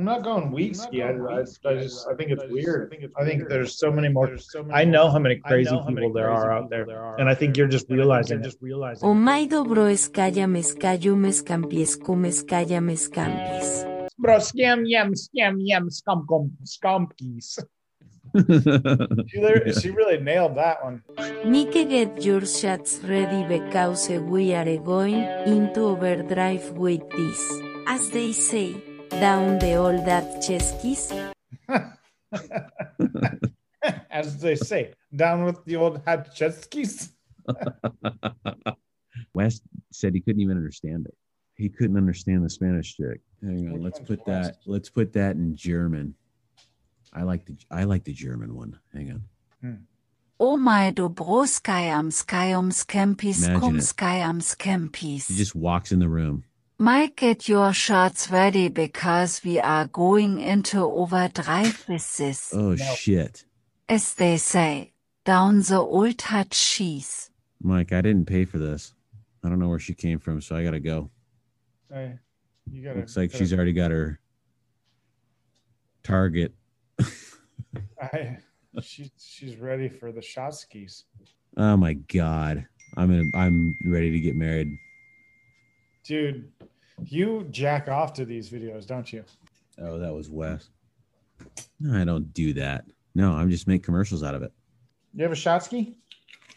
I'm not going weak ski. I, I, I just I think it's weird. I think there's so many more. I know how many crazy people there are out there, and I think you're just realizing. Just realizing. O mai dobro escaya mezcayo mezcampies comes calla mezcampis. Bro, scam yam scam yam scum cum scumpkies. she, literally- she really nailed that one. Nike get your shots ready because we are going into overdrive with this. As they say, down the old that cheskis. As they say, down with the old Hatcheskis. West said he couldn't even understand it. He couldn't understand the Spanish chick. Hang on, let's put that. Let's put that in German. I like the I like the German one. Hang on. Hmm. Oh my dobroskajam skajom skempis Imagine cum skempis. He just walks in the room. Mike, get your shots ready because we are going into overdrive with this. Oh No. shit, As they say, down the old hut cheese. Mike! I didn't pay for this. I don't know where she came from, so I gotta go. Hey, you gotta, Looks like gotta- she's already got her target. I, she, she's ready for the shot skis. Oh my god, I'm gonna, I'm ready to get married. Dude, you jack off to these videos, don't you? Oh, that was Wes. No, I don't do that. No, I'm just make commercials out of it. You have a shot ski?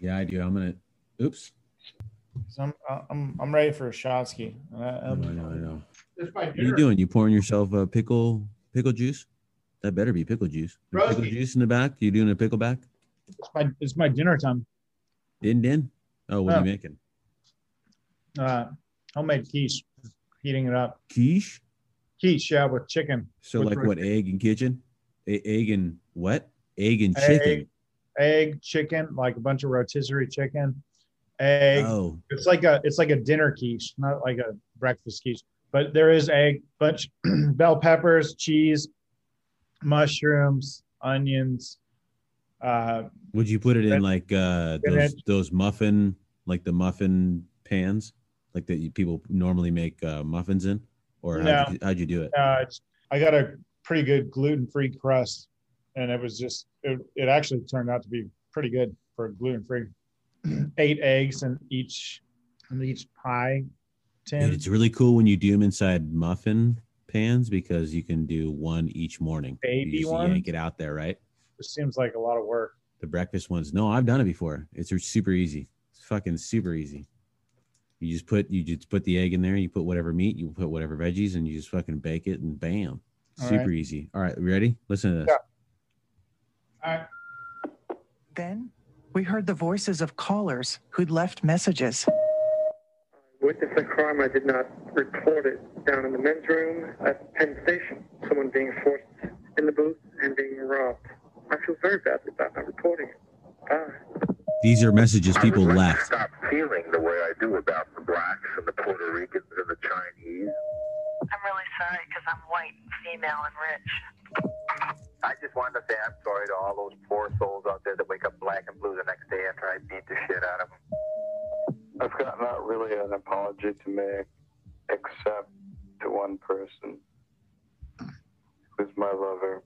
Yeah, I do. I'm gonna. Oops. 'Cause I'm, I'm, I'm ready for a shot ski. Uh, I um, know, I know, I know. What are you doing? You pouring yourself a pickle pickle juice? That better be pickle juice. Pickle juice in the back. You doing a pickleback? It's my, it's my dinner time. Din din. Oh, what are you making? Uh, homemade quiche. Heating it up. Quiche. Quiche, yeah, with chicken. So With like roast what? Egg and kitchen. A- egg and what? Egg and chicken. Egg, chicken, like a bunch of rotisserie chicken. Egg. Oh, It's like a it's like a dinner quiche, not like a breakfast quiche. But there is egg, bunch, bell peppers, cheese, mushrooms, onions. Uh, would you put it in like uh those those muffin like the muffin pans like that you, people normally make uh, muffins in, or how'd, you, how'd you do it? uh, it's, I got a pretty good gluten free crust, and it was just it, it actually turned out to be pretty good for gluten free. Eight eggs in each in each pie tin. Dude, it's really cool when you do them inside muffin pans because you can do one each morning. Baby you just one? yank it out there, right? It seems like a lot of work. The breakfast ones. No, I've done it before. It's super easy. It's fucking super easy. You just put you just put the egg in there. You put whatever meat. You put whatever veggies, and you just fucking bake it, and bam, All super right. easy. All right, ready? Listen to this. Yeah. All right. Then we heard the voices of callers who'd left messages. witnessed a crime. I did not report it down in the men's room at Penn Station. Someone being forced in the booth and being robbed. I feel very badly about not reporting it. Bye. These are messages people would like left. stop feeling the way I do about the blacks and the Puerto Ricans and the Chinese. I'm really sorry because I'm white, female, and rich. I just wanted to say I'm sorry to all those poor souls out there that wake up black and blue the next day after I beat the shit out of them. I've got not really an apology to make, except to one person, who's my lover,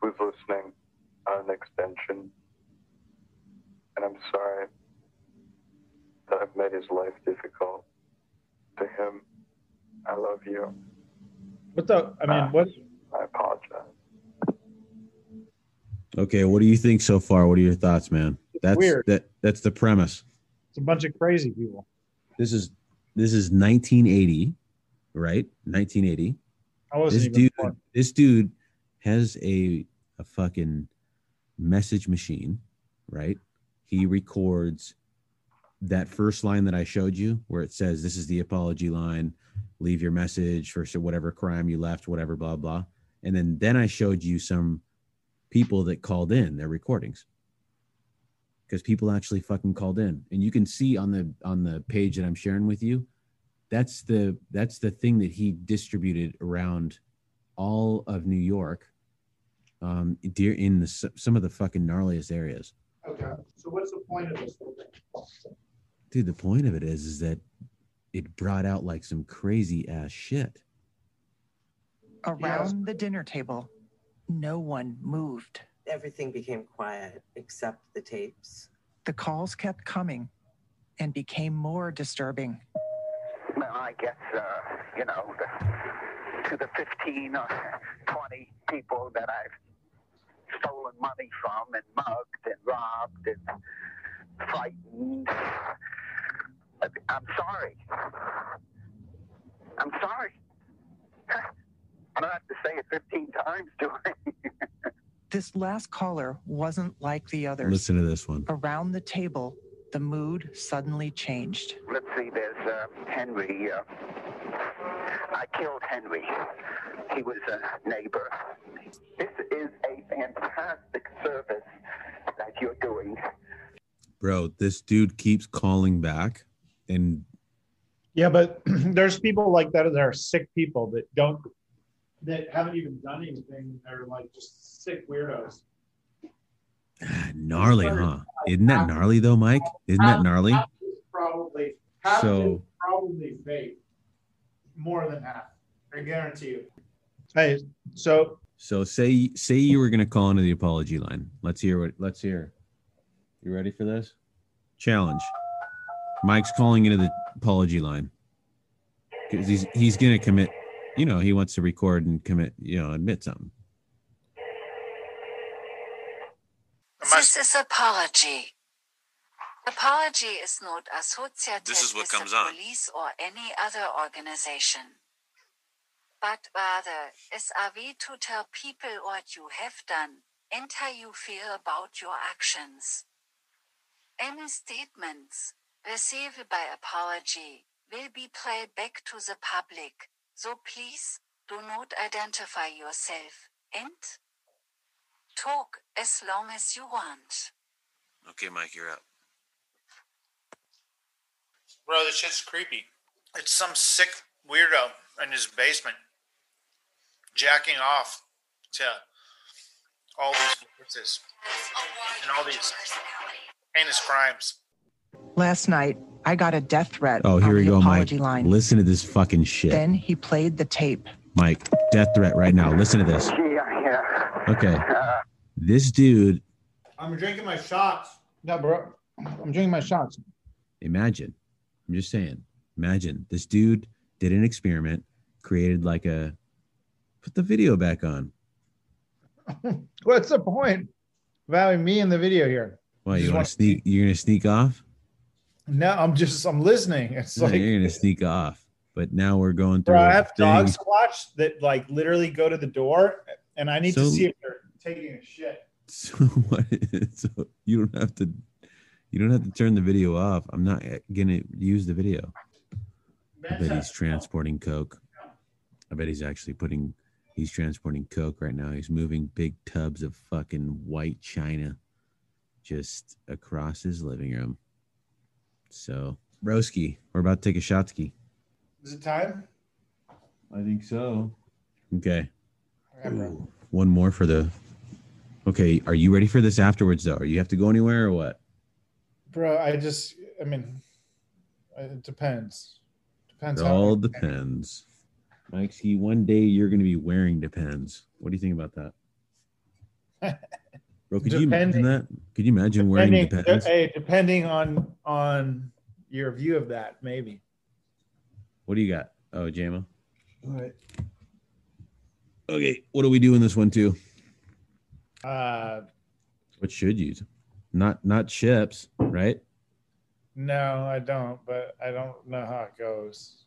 who's listening on an extension. And I'm sorry that I've made his life difficult. To him, I love you. What the? I mean, what? I apologize. Okay, what do you think so far? What are your thoughts, man? That's weird. that. That's the premise. It's a bunch of crazy people. This is this is 1980, right? 1980. I wasn't this even dude born. this dude has a a fucking message machine right he records that first line that i showed you where it says this is the apology line leave your message for whatever crime you left whatever blah blah and then then i showed you some people that called in their recordings because people actually fucking called in and you can see on the on the page that i'm sharing with you that's the that's the thing that he distributed around all of New York, um, dear in the some of the fucking gnarliest areas. Okay. So what's the point of this? Dude, the point of it is is that it brought out like some crazy ass shit. Around the dinner table, no one moved. Everything became quiet except the tapes. The calls kept coming and became more disturbing. Well, I guess, uh, you know, the, to the 15 or 20 people that I've stolen money from and mugged and robbed and frightened, I'm sorry. I'm sorry. I don't have to say it 15 times, do I? This last caller wasn't like the others. Listen to this one. Around the table, the mood suddenly changed. Let's see, there's uh, Henry. Uh, I killed Henry. He was a neighbor. This is a fantastic service that you're doing. Bro, this dude keeps calling back and Yeah, but there's people like that that are sick people that don't that haven't even done anything. They're like just sick weirdos. ah, gnarly, huh? Isn't that gnarly though, Mike? Isn't that gnarly? Probably So- probably fake. More than half. I guarantee you. Hey, so So say say you were gonna call into the apology line. Let's hear what let's hear. You ready for this? Challenge. Mike's calling into the apology line. Because he's he's gonna commit, you know, he wants to record and commit, you know, admit something. This is apology. Apology is not associated This is what with comes the on. police or any other organization. But rather is a way to tell people what you have done and how you feel about your actions. Any statements received by apology will be played back to the public, so please do not identify yourself and talk as long as you want. Okay, Mike, you're up. Bro, this shit's creepy. It's some sick weirdo in his basement jacking off to all these witnesses and all these heinous crimes. Last night, I got a death threat Oh, here on we the go, Mike. line. Listen to this fucking shit. Then he played the tape. Mike, death threat right now. Listen to this. Yeah, yeah. Okay. Uh, this dude, I'm drinking my shots. No, bro. I'm drinking my shots. imagine. I'm just saying. Imagine this dude did an experiment, created like a put the video back on. What's the point of having me in the video here? Why Just you want wanna to sneak? You're gonna sneak off? No, I'm just I'm listening. It's No, like you're gonna sneak off. But now we're going through. bro, I have dog squatch that like literally go to the door and I need to see if they're taking a shit. So what? So you don't have to. You don't have to turn the video off. I'm not gonna use the video. I bet he's transporting coke. I bet he's actually putting. He's transporting coke right now. He's moving big tubs of fucking white china, just across his living room. So, Broski, we're about to take a shot ski. Is it time? I think so. Okay. Okay. Ooh, one more for the. Okay, are you ready for this afterwards though? Or you have to go anywhere or what? Bro, I just I mean uh, it depends. Depends It how all depends. Mike, see, one day you're going to be wearing depends. What do you think about that? Bro, could you imagine that? Could you imagine wearing depending, depends? hey, depending on on your view of that, maybe. What do you got? Oh, JMO. All right. Okay, what do we do in this one too? Uh What should you? Not not chips, right? no, I don't, but I don't know how it goes.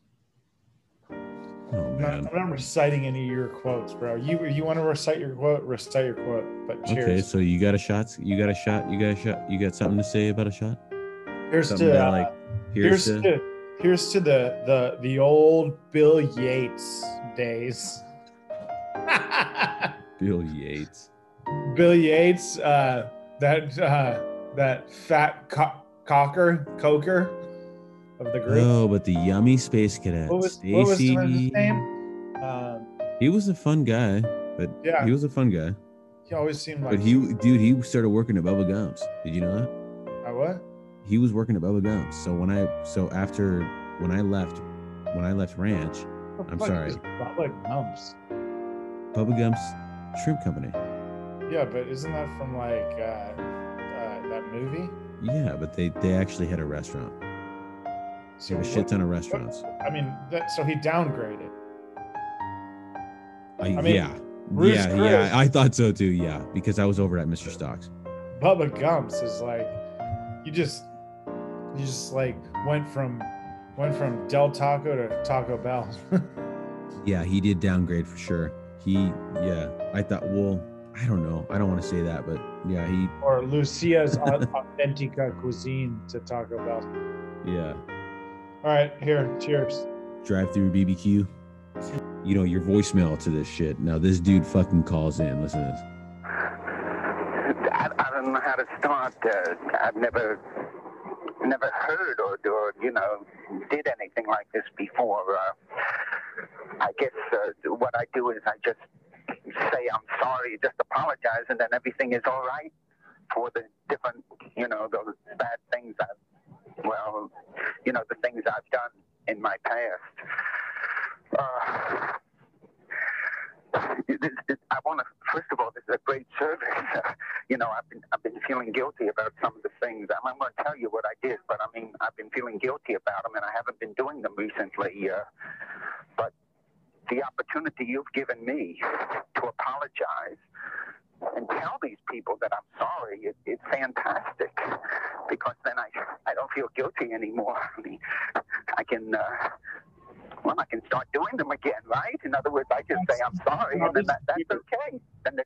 Oh I'm not, man. I'm not reciting any of your quotes, bro. You you want to recite your quote, recite your quote. But cheers. Okay, so you got a shot. You got a shot. You got a shot. You got something to say about a shot? here's Something to uh, like here's here's to, to here's to the the the old Bill Yates days. Bill Yates. Bill Yates, uh, that uh, that fat co- cocker coker of the group. Oh, but the yummy space cadet. what was what was his Stacy. name? Um, He was a fun guy, but Yeah. he was a fun guy. he always seemed like. But he, dude, he started working at Bubba Gums. Did you know that? Uh, what? He was working at Bubba Gums. So when I, so after when I left, when I left Ranch, I'm sorry. Bubba Gumps. Bubba Gump's Shrimp Company. Yeah, but isn't that from like uh, uh, that movie? Yeah, but they they actually had a restaurant. Have a shit ton of restaurants. I mean, that so he downgraded. Uh, I mean, yeah, Bruce yeah, Chris- yeah. I thought so too. Yeah, because I was over at Mr. Stocks. Bubba Gumps is like you just you just like went from went from Del Taco to Taco Bell. Yeah, he did downgrade for sure. He, yeah, I thought. Well, I don't know. I don't want to say that, but yeah, he, or Lucia's Au- Authentica Cuisine to Taco Bell. yeah. All right, here, cheers. Drive through BBQ. You know your voicemail to this shit. Now this dude fucking calls in. Listen to this. I, I don't know how to start. Uh, I've never, never heard or, or you know, did anything like this before. Uh, I guess uh, what I do is I just say I'm sorry, just apologize, and then everything is all right for the different, you know, those bad things I've, well, you know, the things I've done in my past. Uh, I want to first of all, this is a great service. you know, I've been I've been feeling guilty about some of the things. I'm, I'm going to tell you what I did, but I mean, I've been feeling guilty about them, and I haven't been doing them recently. Uh, but the opportunity you've given me to apologize and tell these people that I'm sorry, it, it's fantastic because then I I don't feel guilty anymore. I mean, I can. Uh, well, I can start doing them again, right? In other words, I just say I'm sorry, and then that, that's okay. Then the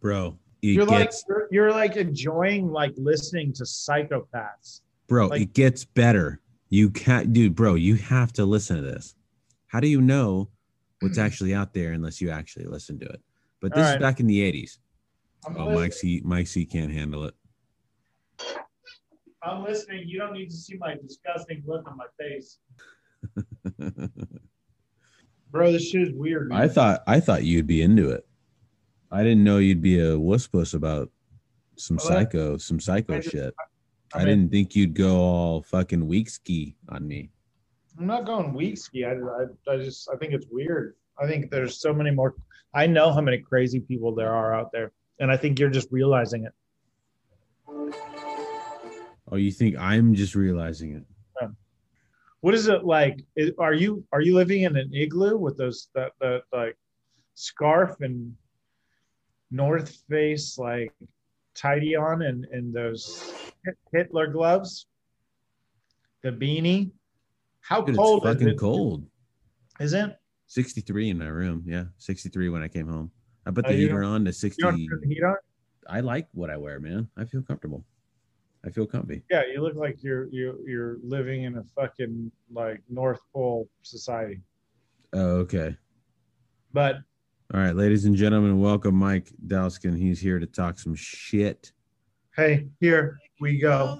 Bro, it You're like you're, you're like enjoying like listening to psychopaths. bro, like- it gets better. You can't dude, bro, you have to listen to this. How do you know what's actually out there unless you actually listen to it? But this All is back in the 80s. I'm, Oh, listening. Mike C Mike C can't handle it. I'm listening. You don't need to see my disgusting look on my face, bro. This shit is weird. man. I thought I thought you'd be into it. I didn't know you'd be a wuss puss about some oh, Well, that- psycho, some psycho I just- shit. I I, mean- didn't think you'd go all fucking weak ski on me. I'm not going weak ski. I, I, I just I think it's weird. I think there's so many more. I know how many crazy people there are out there, and I think you're just realizing it. Oh, you think I'm just realizing it? What is it like? Is, are you are you living in an igloo with those that that like scarf and North Face like tidy on and and those Hitler gloves, the beanie? How Dude, cold it's is fucking it? cold. Is it? 63 in my room. Yeah, 63 when I came home. I put Oh, the heater on to You 60. don't turn the heat on? I like what I wear, man. I feel comfortable. I feel comfy. Yeah, you look like you're you you're living in a fucking like North Pole society. Oh, okay. But All right, ladies and gentlemen, welcome Mike Dalcin. He's here to talk some shit. Hey, here we go.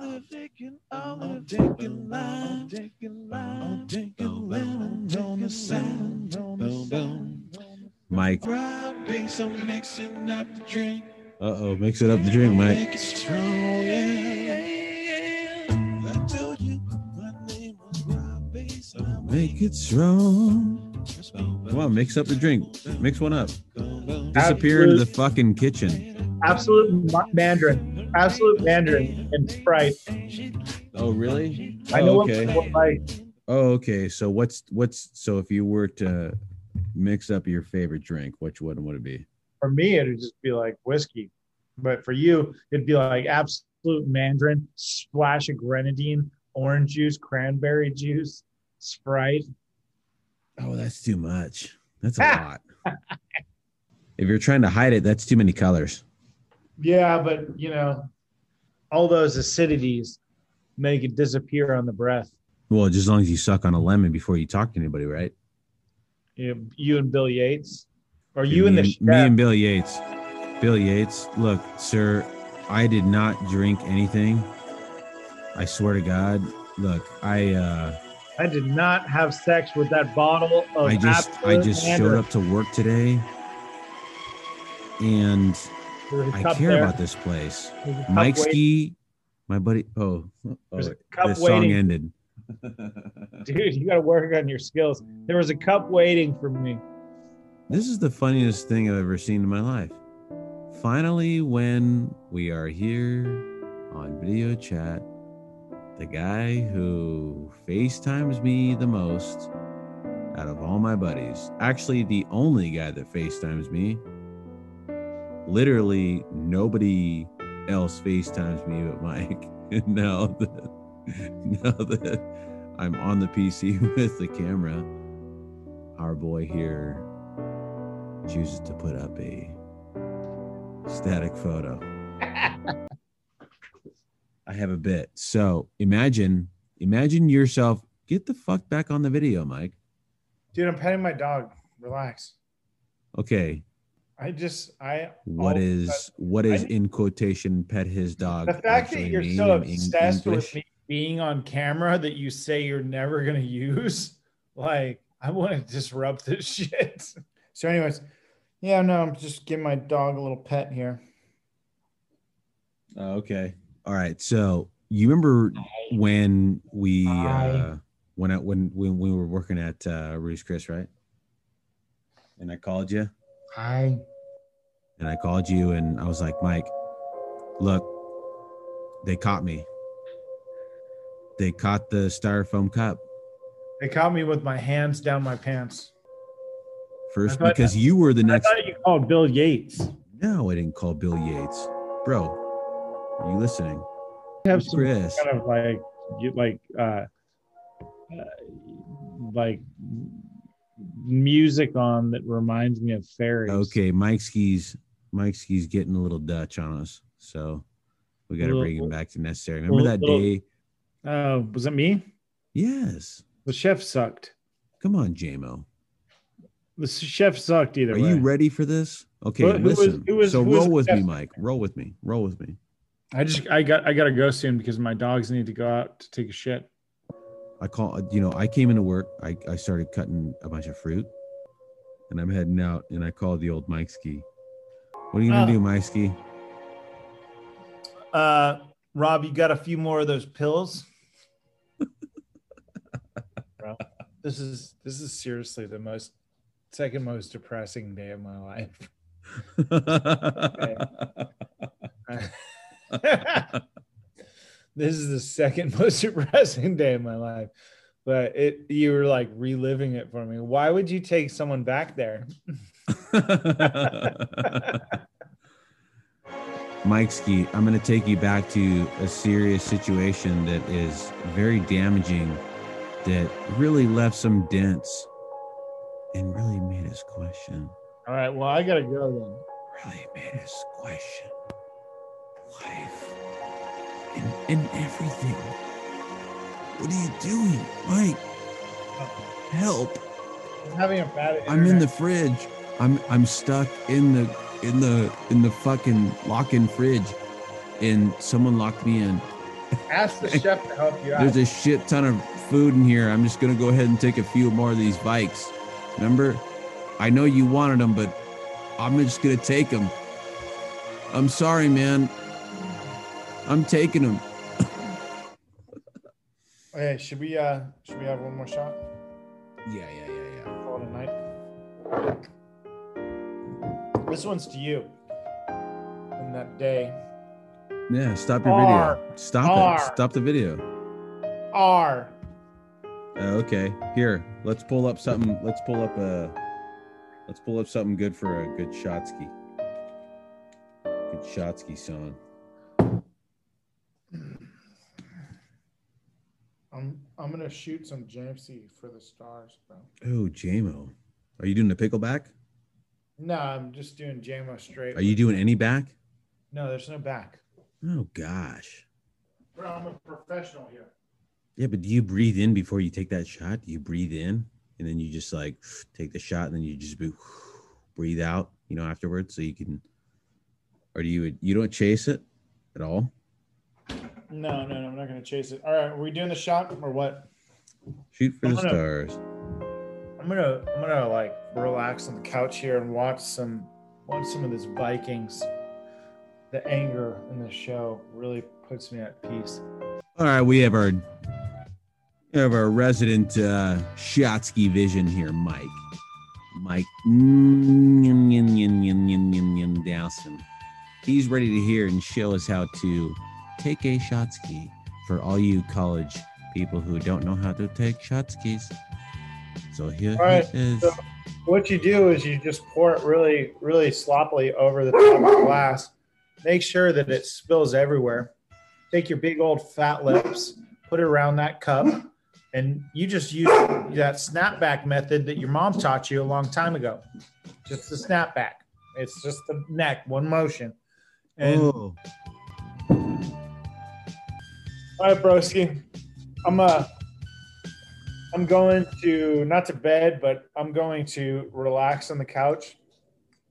Mike. Uh oh, mix it up the drink, Mike. Make it strong. Come on, mix up the drink. Mix one up. Disappear into the fucking kitchen. Absolut Mandarin, Absolut Mandarin, and Sprite. Oh, really? I know Oh, what okay. people like. Oh, okay. So what's what's so if you were to mix up your favorite drink, which one would it be? For me, it'd just be like whiskey, but for you, it'd be like Absolut Mandarin, splash of grenadine, orange juice, cranberry juice, Sprite. Oh, that's too much. That's a lot. If you're trying to hide it, that's too many colors. Yeah, but you know, all those acidities make it disappear on the breath. Well, just as long as you suck on a lemon before you talk to anybody, right? You, you and Bill Yates, or you and me the and, me and Bill Yates. Bill Yates, look, sir, I did not drink anything. I swear to God. Look, I uh I did not have sex with that bottle of. I just I just showed up to work today and I care there. about this place. Mike waiting. Ski, my buddy. Oh, oh the song waiting. ended. Dude, you got to work on your skills. There was a cup waiting for me. this is the funniest thing I've ever seen in my life. Finally, when we are here on video chat, the guy who FaceTimes me the most out of all my buddies, actually, the only guy that FaceTimes me, literally nobody else FaceTimes me but Mike. And now that, now that I'm on the PC with the camera, our boy here chooses to put up a static photo. I have a bit. So imagine, imagine yourself. Get the fuck back on the video, Mike. Dude, I'm petting my dog. Relax. Okay. I just I What is what I in quotation pet his dog? the fact that you're so obsessed with me being on camera that you say you're never gonna use? Like, I want to disrupt this shit. So, anyways, yeah, no, I'm just giving my dog a little pet here. Oh, okay. All right. So you remember when we uh when I when when we were working at uh Ruth's Chris, right? And I called you Hi. and I called you and I was like, Mike, look, they caught me. They caught the styrofoam cup They caught me with my hands down my pants. first thought- because you were the I next. thought you called Bill Yates. No, I didn't call Bill Yates, bro. Are you listening? I have Who's some Chris. kind of like, you like, uh, uh, like music on that reminds me of fairies. Okay, Mike skis. Mike skis getting a little Dutch on us, so we got to bring him back to necessary. Remember that little- day? Uh, was it me? Yes. The chef sucked. Come on, JMO. The chef sucked either Are way. you ready for this? Okay, Who- who was- listen. who was- so roll with me. Mike. Roll with me. Roll with me. I just I got I gotta go soon because my dogs need to go out to take a shit. I call. You know, I came into work. I I started cutting a bunch of fruit, and I'm heading out. And I called the old Mike ski. What are you gonna Oh. do, Mike ski? Uh, Rob, you got a few more of those pills? This is this is seriously the most second most depressing day of my life. this is the second most depressing day of my life. But it you were like reliving it for me. Why would you take someone back there? Mike Ski, I'm going to take you back to a serious situation that is very damaging, that really left some dents and really made us question, All right, well, I gotta go then. really made us question life and, and everything. What are you doing, Mike? Help! I'm having a bad I'm in the fridge. I'm I'm stuck in the in the in the fucking lock-in fridge, and someone locked me in. Ask the chef to help you out. There's a shit ton of food in here. I'm just gonna go ahead and take a few more of these bikes. Remember, I know you wanted them, but I'm just gonna take them. I'm sorry, man. I'm taking them. Hey, should we uh should we have one more shot? Yeah, yeah, yeah, yeah. Call it a night. This one's to you. In that day. Yeah, stop your R. video. Stop R. it. Stop the video. R. Uh, okay, here. Let's pull up something. Let's pull up a. Let's pull up something good for a good Shotsky. Good Shotsky song. I'm I'm gonna shoot some Jamesy for the stars, bro. Oh, JMO. Are you doing the pickleback? No, I'm just doing JMO straight. Are you doing any back? No, there's no back. Oh gosh. Bro, I'm a professional here. Yeah, but do you breathe in before you take that shot? Do you breathe in and then you just like take the shot and then you just be- breathe out, you know, afterwards so you can or do you you don't chase it at all? No, no, no, I'm not gonna chase it. All right, are we doing the shot or what? Shoot for I'm the gonna- stars. I'm gonna I'm gonna like relax on the couch here and watch some watch some of this Vikings. The anger in the show really puts me at peace. All right, we have our we have our resident uh Shotsky vision here, Mike. Mike Dawson. He's ready to hear and show us how to take a shot ski for all you college people who don't know how to take shot skis. So here All right. he is. So what you do is you just pour it really, really sloppily over the top of the glass. Make sure that it spills everywhere. Take your big old fat lips, put it around that cup, and you just use that snapback method that your mom taught you a long time ago. Just the snapback. It's just the neck, one motion. And Oh, All right, broski. I'm uh I'm going to not to bed, but I'm going to relax on the couch.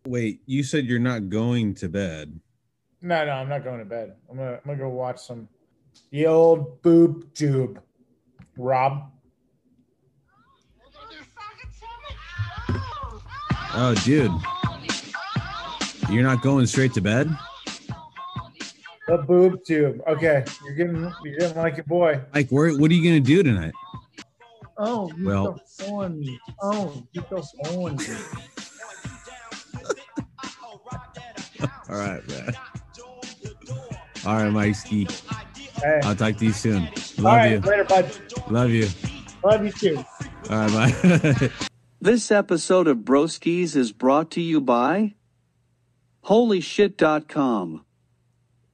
wait, you said you're not going to bed. No, no, I'm not going to bed. I'm gonna I'm gonna go watch some the old boob tube. Rob. Oh, dude. You're not going straight to bed? The boob tube. Okay, you're getting you're getting like your boy. Like, where, what are you going to do tonight? Oh, you Well- on me. Oh, you so on me. All right, man. All right, Mike Ski. Hey. I'll talk to you soon. Love All right, you. later, bud. Love you. Love you too. All right, bye. This episode of Broskis is brought to you by HolyShit.com.